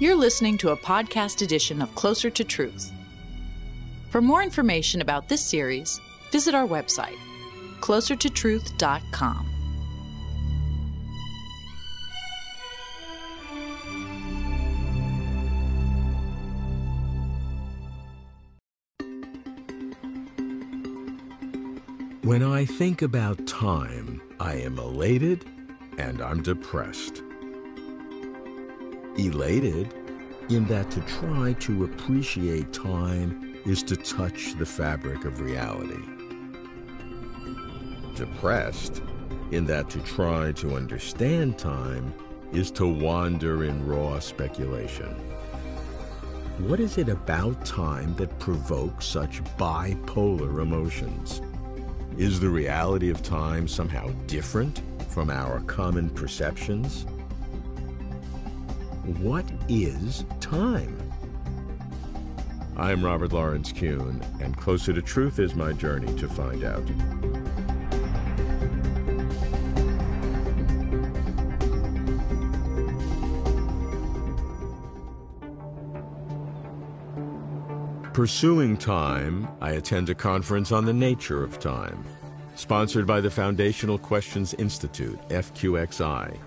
You're listening to a podcast edition of Closer to Truth. For more information about this series, visit our website, closertotruth.com. When I think about time, I am elated and I'm depressed. Elated in that to try to appreciate time is to touch the fabric of reality. Depressed in that to try to understand time is to wander in raw speculation. What is it about time that provokes such bipolar emotions? Is the reality of time somehow different from our common perceptions? What is time? I'm Robert Lawrence Kuhn, and Closer to Truth is my journey to find out. Pursuing Time, I attend a conference on the nature of time, sponsored by the Foundational Questions Institute, FQXI.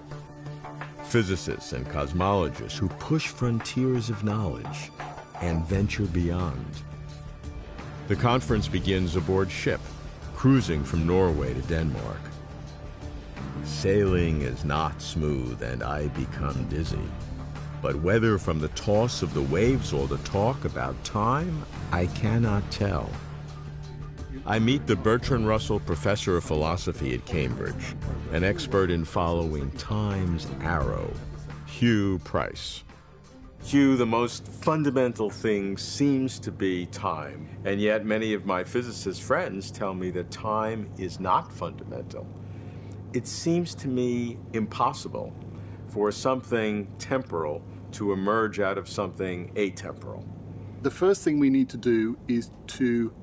Physicists and cosmologists who push frontiers of knowledge and venture beyond. The conference begins aboard ship, cruising from Norway to Denmark. Sailing is not smooth and I become dizzy. But whether from the toss of the waves or the talk about time, I cannot tell. I meet the Bertrand Russell Professor of Philosophy at Cambridge, an expert in following time's arrow, Huw Price. Huw, the most fundamental thing seems to be time, and yet many of my physicist friends tell me that time is not fundamental. It seems to me impossible for something temporal to emerge out of something atemporal? The first thing we need to do is to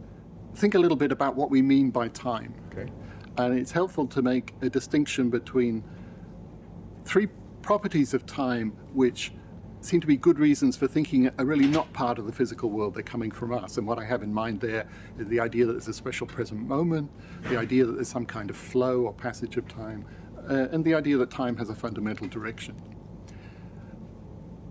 think a little bit about what we mean by time. Okay. And it's helpful to make a distinction between three properties of time which seem to be good reasons for thinking are really not part of the physical world, they're coming from us. And what I have in mind there is the idea that there's a special present moment, the idea that there's some kind of flow or passage of time, uh, and the idea that time has a fundamental direction.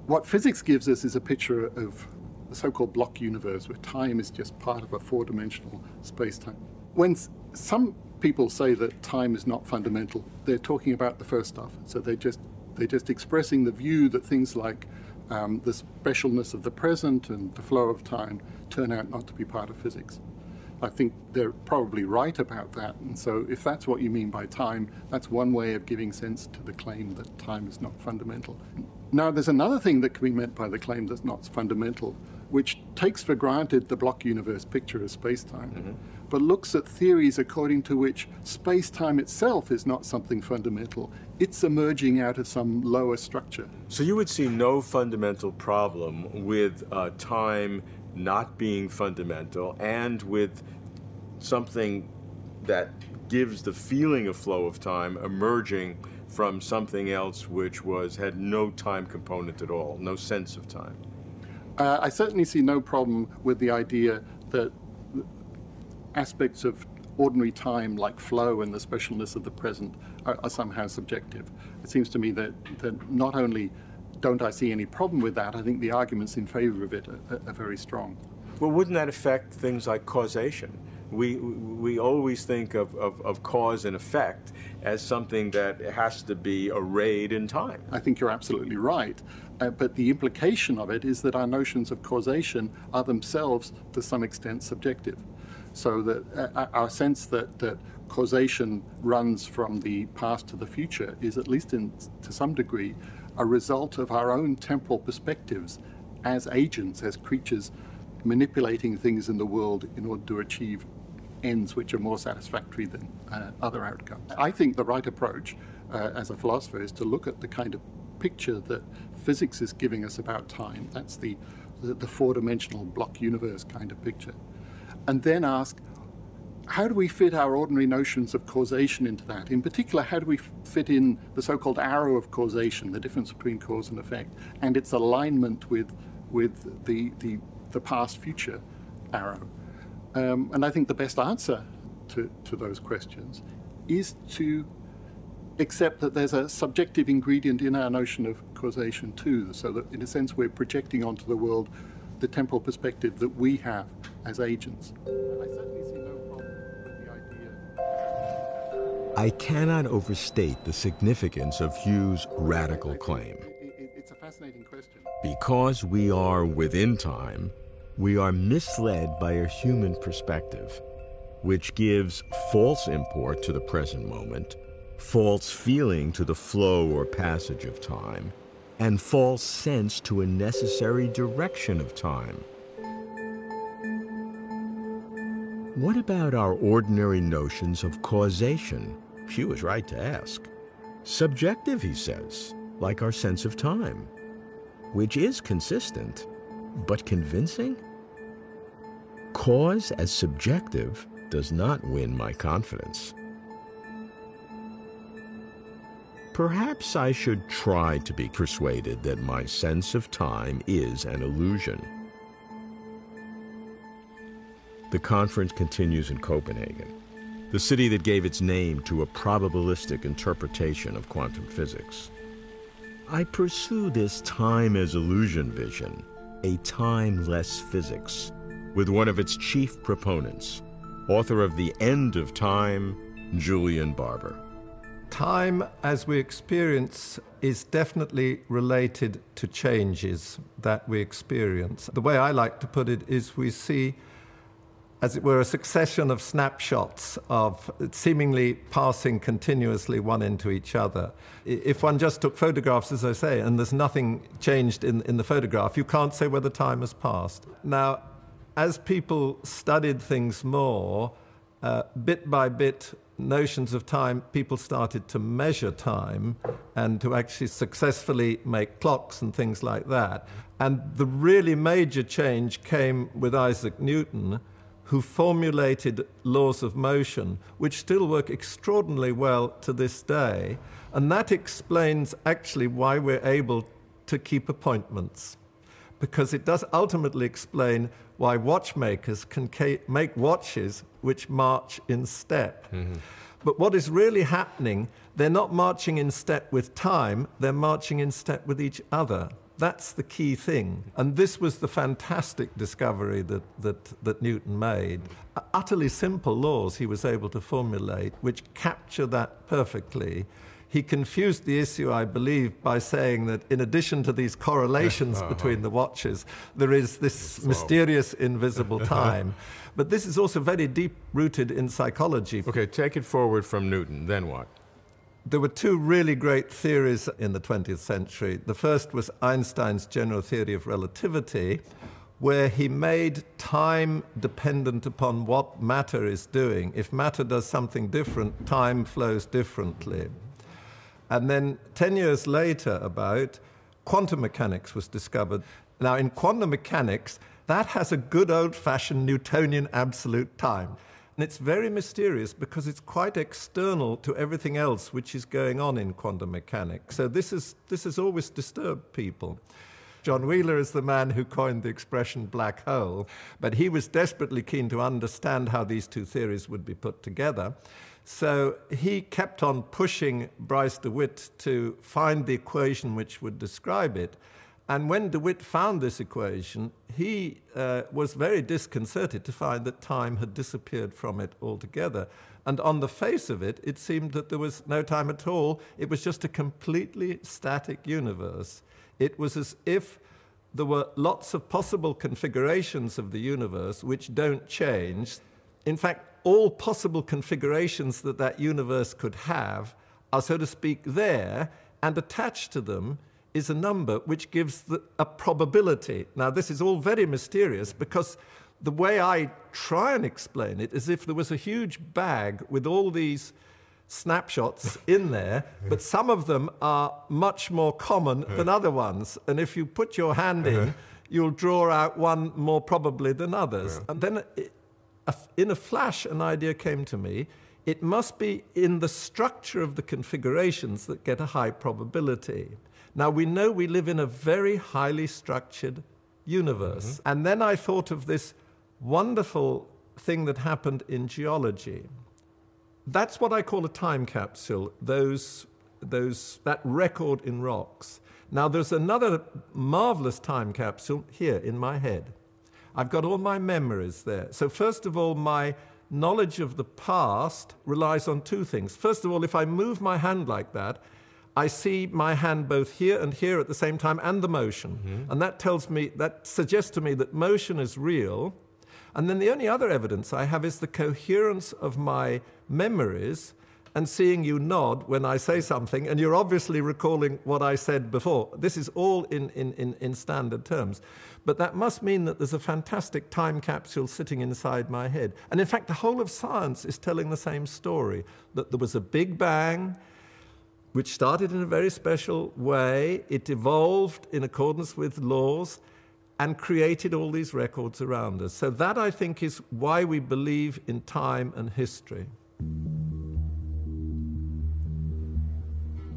What physics gives us is a picture of the so-called block universe where time is just part of a four-dimensional space-time. When some people say that time is not fundamental, they're talking about the first stuff. So they're just they're just expressing the view that things like um, the specialness of the present and the flow of time turn out not to be part of physics. I think they're probably right about that. And so, if that's what you mean by time, that's one way of giving sense to the claim that time is not fundamental. Now, there's another thing that can be meant by the claim that's not fundamental, which takes for granted the block universe picture of space time, mm-hmm. but looks at theories according to which space time itself is not something fundamental. It's emerging out of some lower structure. So, you would see no fundamental problem with uh, time not being fundamental and with something that gives the feeling of flow of time emerging from something else which was had no time component at all, no sense of time? Uh, I certainly see no problem with the idea that aspects of ordinary time, like flow and the specialness of the present, are, are somehow subjective. It seems to me that, that not only don't I see any problem with that, I think the arguments in favor of it are, are very strong. Well, wouldn't that affect things like causation? we, we always think of, of, of, cause and effect as something that has to be arrayed in time. I think you're absolutely right. Uh, but the implication of it is that our notions of causation are themselves, to some extent, subjective. So that uh, our sense that, that causation runs from the past to the future is, at least in, to some degree, a result of our own temporal perspectives as agents, as creatures manipulating things in the world in order to achieve ends which are more satisfactory than uh, other outcomes. I think the right approach uh, as a philosopher is to look at the kind of picture that physics is giving us about time. That's the, the, the four dimensional block universe kind of picture. And then ask how do we fit our ordinary notions of causation into that? In particular, how do we fit in the so called arrow of causation, the difference between cause and effect, and its alignment with, with the, the, the past future arrow? Um, and I think the best answer to, to those questions is to accept that there's a subjective ingredient in our notion of causation too, so that in a sense we're projecting onto the world the temporal perspective that we have as agents. I cannot overstate the significance of Huw's radical claim. It's a fascinating question. Because we are within time, we are misled by a human perspective, which gives false import to the present moment, false feeling to the flow or passage of time, and false sense to a necessary direction of time. What about our ordinary notions of causation? Huw is right to ask. Subjective, he says, like our sense of time, which is consistent, but convincing? Cause as subjective does not win my confidence. Perhaps I should try to be persuaded that my sense of time is an illusion. The conference continues in Copenhagen the city that gave its name to a probabilistic interpretation of quantum physics. I pursue this time as illusion vision, a timeless physics, with one of its chief proponents, author of The End of Time, Julian Barbour. Time as we experience is definitely related to changes that we experience. The way I like to put it is we see as it were, a succession of snapshots of seemingly passing continuously one into each other. If one just took photographs, as I say, and there's nothing changed in, in the photograph, you can't say whether time has passed. Now, as people studied things more, uh, bit by bit, notions of time, people started to measure time and to actually successfully make clocks and things like that. And the really major change came with Isaac Newton who formulated laws of motion, which still work extraordinarily well to this day. And that explains actually why we're able to keep appointments, because it does ultimately explain why watchmakers can make watches which march in step. Mm-hmm. But what is really happening, they're not marching in step with time, they're marching in step with each other. That's the key thing. And this was the fantastic discovery that, that, that Newton made. Utterly simple laws he was able to formulate, which capture that perfectly. He confused the issue, I believe, by saying that in addition to these correlations uh-huh. between the watches, there is this mysterious invisible time. but this is also very deep rooted in psychology. Okay, take it forward from Newton, then what? There were two really great theories in the 20th century. The first was Einstein's general theory of relativity, where he made time dependent upon what matter is doing. If matter does something different, time flows differently. And then 10 years later, about, quantum mechanics was discovered. Now, in quantum mechanics, that has a good old fashioned Newtonian absolute time. And it's very mysterious because it's quite external to everything else which is going on in quantum mechanics. So this, is, this has always disturbed people. John Wheeler is the man who coined the expression black hole, but he was desperately keen to understand how these two theories would be put together. So he kept on pushing Bryce DeWitt to find the equation which would describe it. And when DeWitt found this equation, he uh, was very disconcerted to find that time had disappeared from it altogether. And on the face of it, it seemed that there was no time at all. It was just a completely static universe. It was as if there were lots of possible configurations of the universe which don't change. In fact, all possible configurations that that universe could have are, so to speak, there, and attached to them is a number which gives the, a probability. Now, this is all very mysterious because the way I try and explain it is if there was a huge bag with all these snapshots in there, but some of them are much more common uh-huh. than other ones. And if you put your hand in, uh-huh. you'll draw out one more probably than others. And then it, in a flash, an idea came to me. It must be in the structure of the configurations that get a high probability. Now, we know we live in a very highly structured universe. Mm-hmm. And then I thought of this wonderful thing that happened in geology. That's what I call a time capsule, those, those, that record in rocks. Now, there's another marvelous time capsule here in my head. I've got all my memories there. So, first of all, my knowledge of the past relies on two things. First of all, if I move my hand like that, I see my hand both here and here at the same time and the motion. Mm-hmm. And that tells me, that suggests to me that motion is real. And then the only other evidence I have is the coherence of my memories and seeing you nod when I say something, and you're obviously recalling what I said before. This is all in, in, in, in, standard terms. But that must mean that there's a fantastic time capsule sitting inside my head. And in fact, the whole of science is telling the same story that there was a big bang, which started in a very special way, it evolved in accordance with laws. And created all these records around us. So, that I think is why we believe in time and history.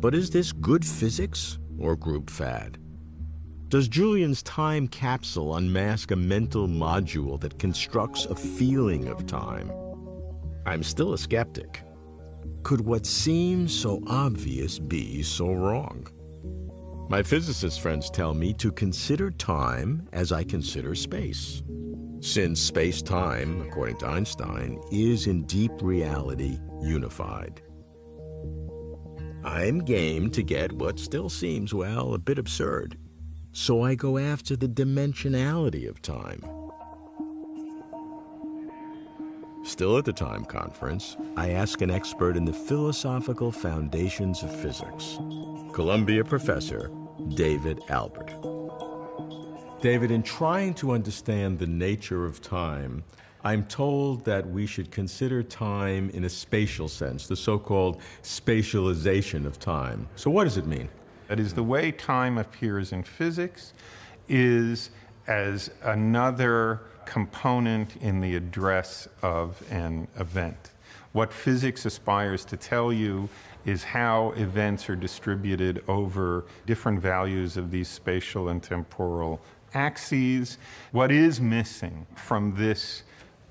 But is this good physics or group fad? Does Julian's time capsule unmask a mental module that constructs a feeling of time? I'm still a skeptic. Could what seems so obvious be so wrong? My physicist friends tell me to consider time as I consider space, since space time, according to Einstein, is in deep reality unified. I'm game to get what still seems, well, a bit absurd. So I go after the dimensionality of time. Still at the time conference, I ask an expert in the philosophical foundations of physics, Columbia professor David Albert. David, in trying to understand the nature of time, I'm told that we should consider time in a spatial sense, the so called spatialization of time. So, what does it mean? That is, the way time appears in physics is as another component in the address of an event. What physics aspires to tell you is how events are distributed over different values of these spatial and temporal axes. What is missing from this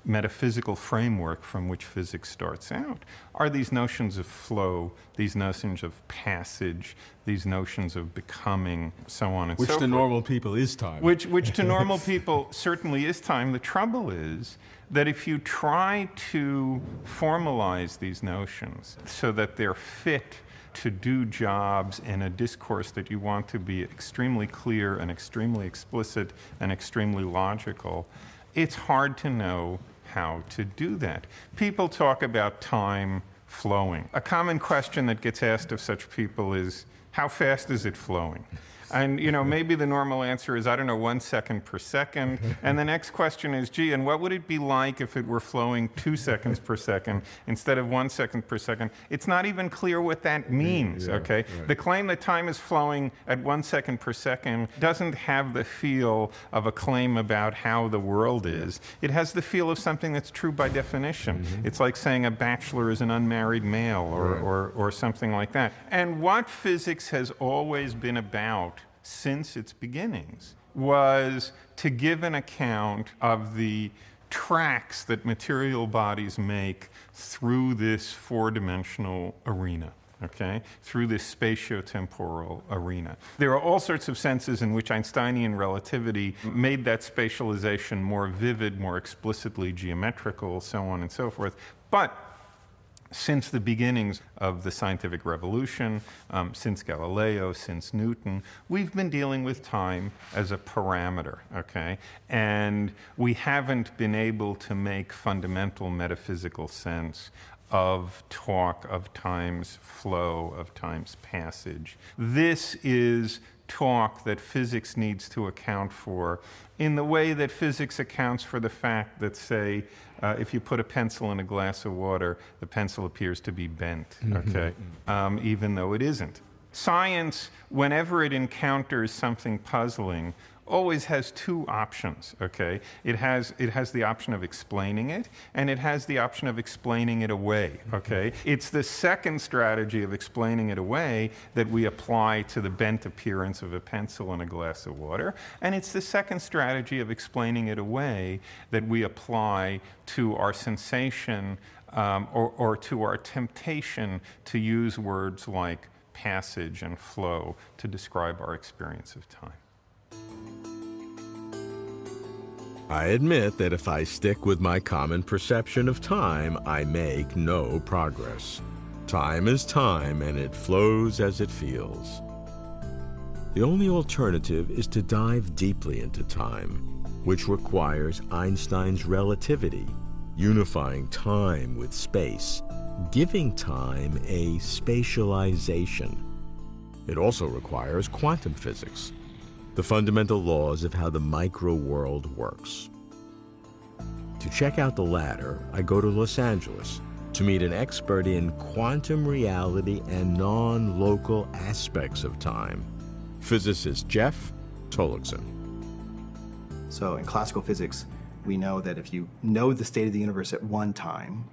metaphysical framework from which physics starts out are these notions of flow, these notions of passage, these notions of becoming, so on and which so forth. Which to normal people is time. Which, which to normal people certainly is time. The trouble is that if you try to formalize these notions so that they're fit to do jobs in a discourse that you want to be extremely clear and extremely explicit and extremely logical, it's hard to know how to do that. People talk about time flowing. A common question that gets asked of such people is how fast is it flowing? And you know, maybe the normal answer is I don't know, one second per second. And the next question is, gee, and what would it be like if it were flowing two seconds per second instead of one second per second? It's not even clear what that means. Yeah, okay, right. the claim that time is flowing at one second per second doesn't have the feel of a claim about how the world is. It has the feel of something that's true by definition. Mm-hmm. It's like saying a bachelor is an unmarried male or, right. or, or something like that. And what physics has always been about since its beginnings was to give an account of the tracks that material bodies make through this four dimensional arena. Okay, through this spatiotemporal arena. There are all sorts of senses in which Einsteinian relativity made that spatialization more vivid, more explicitly geometrical, so on and so forth. But since the beginnings of the scientific revolution, um, since Galileo, since Newton, we've been dealing with time as a parameter, okay? And we haven't been able to make fundamental metaphysical sense of talk, of time's flow, of time's passage. This is talk that physics needs to account for in the way that physics accounts for the fact that, say, uh, if you put a pencil in a glass of water, the pencil appears to be bent, mm-hmm. okay, um, even though it isn't. Science, whenever it encounters something puzzling, always has two options, okay? It has, it has the option of explaining it, and it has the option of explaining it away, okay? It's the second strategy of explaining it away that we apply to the bent appearance of a pencil in a glass of water, and it's the second strategy of explaining it away that we apply to our sensation um, or, or to our temptation to use words like passage and flow to describe our experience of time. I admit that if I stick with my common perception of time, I make no progress. Time is time, and it flows as it feels. The only alternative is to dive deeply into time, which requires Einstein's relativity, unifying time with space, giving time a spatialization. It also requires quantum physics, the fundamental laws of how the micro world works. To check out the latter, I go to Los Angeles to meet an expert in quantum reality and non local aspects of time, physicist Jeff Tollaksen. So, in classical physics, we know that if you know the state of the universe at one time,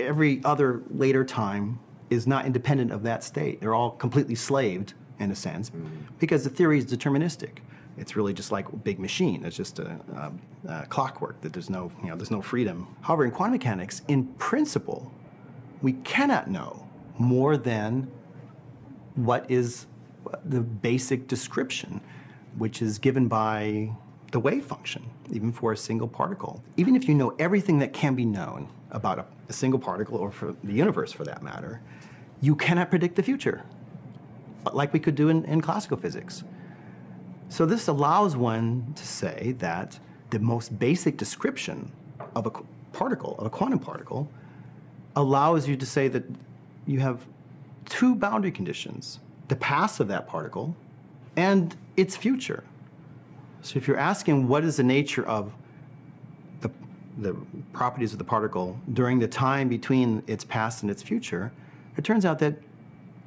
every other later time is not independent of that state. They're all completely slaved, in a sense, mm-hmm. because the theory is deterministic. It's really just like a big machine. It's just a, a, a clockwork that there's no, you know, there's no freedom. However, in quantum mechanics, in principle, we cannot know more than what is the basic description, which is given by the wave function, even for a single particle. Even if you know everything that can be known about a, a single particle or for the universe for that matter, you cannot predict the future, like we could do in, in classical physics. So this allows one to say that the most basic description of a particle, of a quantum particle, allows you to say that you have two boundary conditions the past of that particle and its future. So if you're asking what is the nature of the, the properties of the particle during the time between its past and its future, it turns out that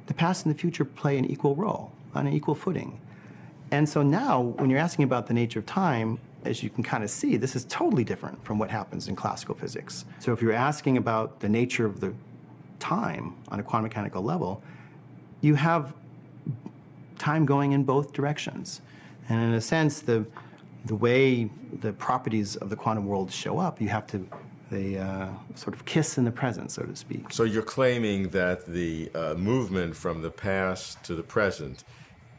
the past and the future play an equal role on an equal footing. And so now, when you're asking about the nature of time, as you can kind of see, this is totally different from what happens in classical physics. So if you're asking about the nature of the time on a quantum mechanical level, you have time going in both directions. And in a sense, the, the way the properties of the quantum world show up, you have to they uh, sort of kiss in the present, so to speak. So you're claiming that the uh, movement from the past to the present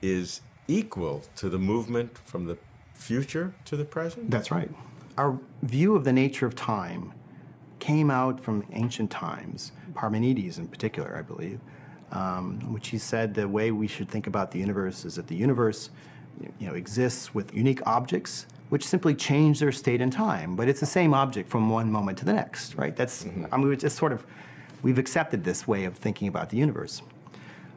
is equal to the movement from the future to the present? That's right. Our view of the nature of time came out from ancient times, Parmenides in particular, I believe, um, which he said the way we should think about the universe is that the universe you know, exists with unique objects which simply change their state in time, but it's the same object from one moment to the next, right? That's, mm-hmm. I mean, we just sort of, we've accepted this way of thinking about the universe.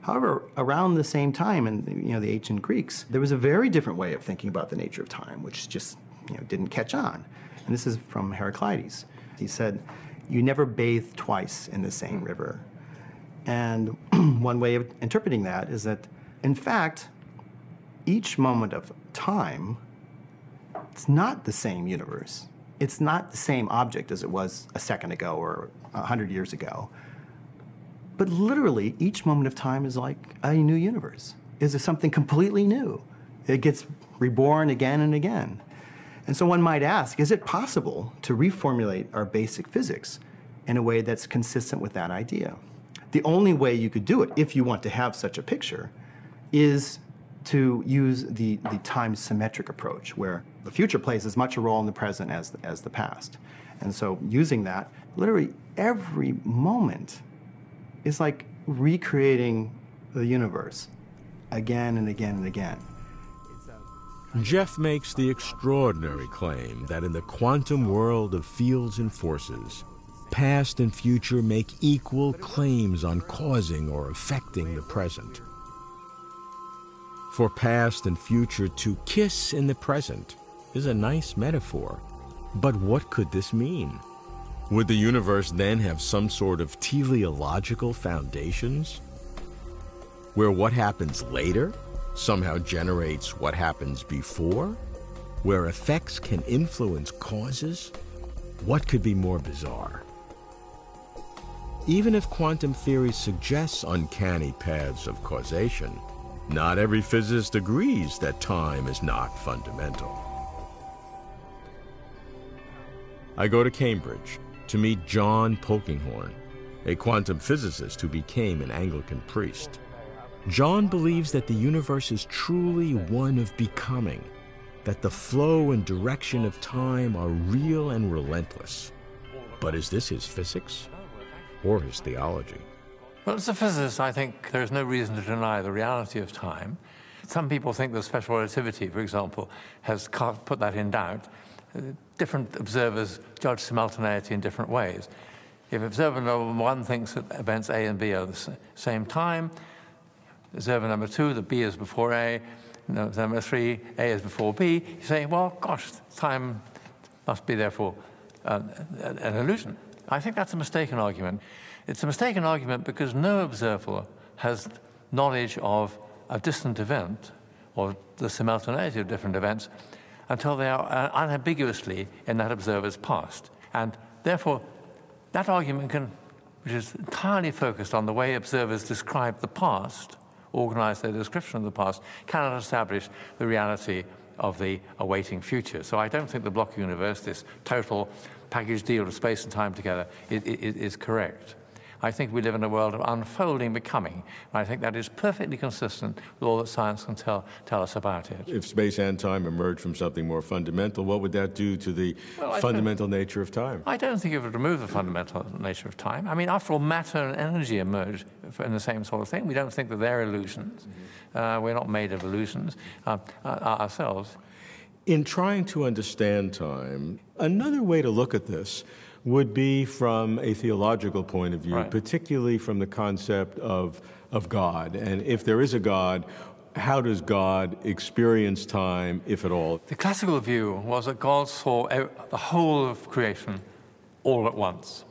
However, around the same time, in you know the ancient Greeks, there was a very different way of thinking about the nature of time, which just you know, didn't catch on. And this is from Heraclitus. He said, "You never bathe twice in the same river." And one way of interpreting that is that, in fact, each moment of time, it's not the same universe. It's not the same object as it was a second ago or a hundred years ago. But literally, each moment of time is like a new universe. Is something completely new? It gets reborn again and again. And so one might ask is it possible to reformulate our basic physics in a way that's consistent with that idea? The only way you could do it, if you want to have such a picture, is to use the, the time symmetric approach, where the future plays as much a role in the present as, as the past. And so, using that, literally every moment is like recreating the universe again and again and again. Jeff makes the extraordinary claim that in the quantum world of fields and forces, past and future make equal claims on causing or affecting the present. For past and future to kiss in the present is a nice metaphor, but what could this mean? Would the universe then have some sort of teleological foundations? Where what happens later somehow generates what happens before? where effects can influence causes? What could be more bizarre? Even if quantum theory suggests uncanny paths of causation, not every physicist agrees that time is not fundamental. I go to Cambridge to meet John Polkinghorne, a quantum physicist who became an Anglican priest. John believes that the universe is truly one of becoming, that the flow and direction of time are real and relentless. But is this his physics or his theology? Well, as a physicist, I think there is no reason to deny the reality of time. Some people think that special relativity, for example, has put that in doubt. Uh, Different observers judge simultaneity in different ways. If observer number one thinks that events A and B are the same time, observer number two, that B is before A, observer number three, A is before B, you say, well, gosh, time must be therefore uh, an illusion. I think that's a mistaken argument. It's a mistaken argument because no observer has knowledge of a distant event or the simultaneity of different events until they are uh, unambiguously in that observer's past. And therefore, that argument can, which is entirely focused on the way observers describe the past, organize their description of the past, cannot establish the reality of the awaiting future. So I don't think the block universe, this total package deal of space and time together, is, is, is correct. I think we live in a world of unfolding becoming. And I think that is perfectly consistent with all that science can tell, tell us about it. If space and time emerged from something more fundamental, what would that do to the well, fundamental nature of time? I don't think it would remove the fundamental nature of time. I mean, after all, matter and energy emerge in the same sort of thing. We don't think that they're illusions. Mm-hmm. Uh, we're not made of illusions uh, uh, ourselves. In trying to understand time, another way to look at this would be from a theological point of view, right. particularly from the concept of, of God. And if there is a God, how does God experience time, if at all? The classical view was that God saw the whole of creation all at once.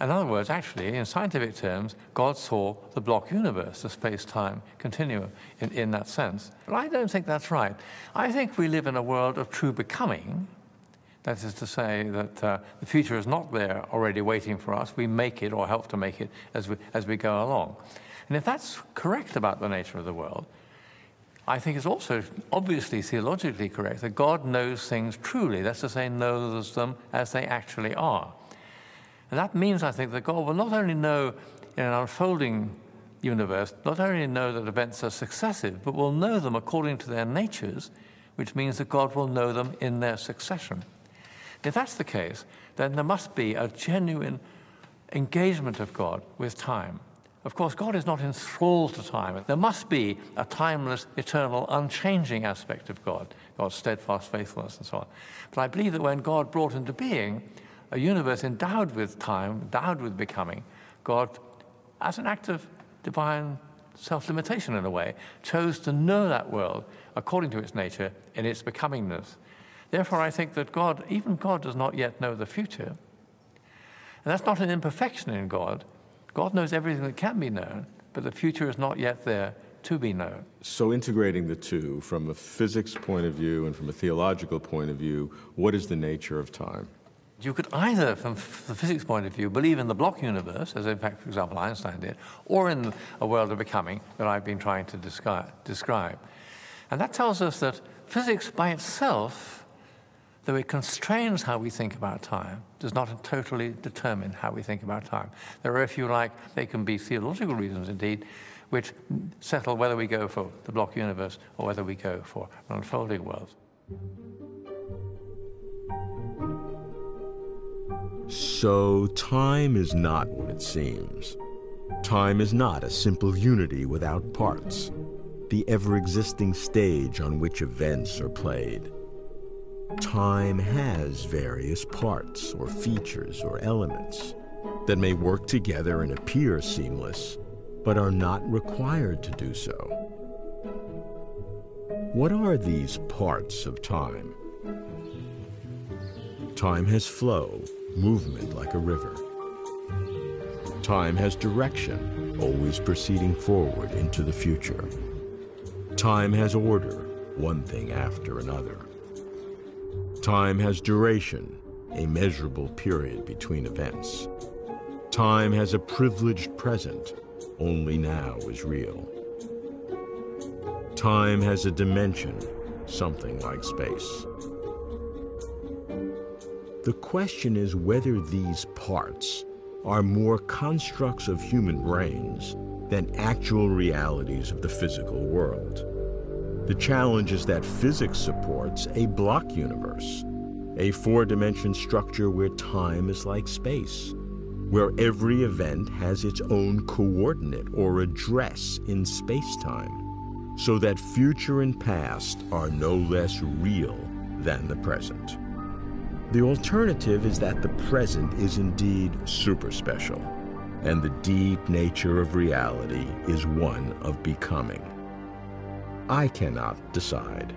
In other words, actually, in scientific terms, God saw the block universe, the space time continuum, in, in that sense. But I don't think that's right. I think we live in a world of true becoming, that is to say, that uh, the future is not there already waiting for us. We make it or help to make it as we, as we go along. And if that's correct about the nature of the world, I think it's also obviously theologically correct that God knows things truly, that's to say, knows them as they actually are. And that means, I think, that God will not only know in an unfolding universe, not only know that events are successive, but will know them according to their natures, which means that God will know them in their succession. If that's the case, then there must be a genuine engagement of God with time. Of course, God is not enthralled to time. There must be a timeless, eternal, unchanging aspect of God, God's steadfast faithfulness and so on. But I believe that when God brought into being a universe endowed with time, endowed with becoming, God, as an act of divine self limitation in a way, chose to know that world according to its nature in its becomingness Therefore, I think that God, even God, does not yet know the future. And that's not an imperfection in God. God knows everything that can be known, but the future is not yet there to be known. So, integrating the two from a physics point of view and from a theological point of view, what is the nature of time? You could either, from the physics point of view, believe in the block universe, as in fact, for example, Einstein did, or in a world of becoming that I've been trying to describe. And that tells us that physics by itself though it constrains how we think about time, does not totally determine how we think about time. There are, if you like, they can be theological reasons indeed, which settle whether we go for the block universe or whether we go for an unfolding world. So, time is not what it seems. Time is not a simple unity without parts, the ever existing stage on which events are played. Time has various parts or features or elements that may work together and appear seamless, but are not required to do so. What are these parts of time? Time has flow, movement like a river. Time has direction, always proceeding forward into the future. Time has order, one thing after another. Time has duration, a measurable period between events. Time has a privileged present, only now is real. Time has a dimension, something like space. The question is whether these parts are more constructs of human brains than actual realities of the physical world. The challenge is that physics supports a block universe, a four-dimension structure where time is like space, where every event has its own coordinate or address in space-time, so that future and past are no less real than the present. The alternative is that the present is indeed super special, and the deep nature of reality is one of becoming. I cannot decide.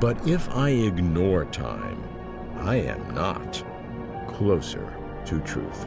But if I ignore time, I am not closer to truth.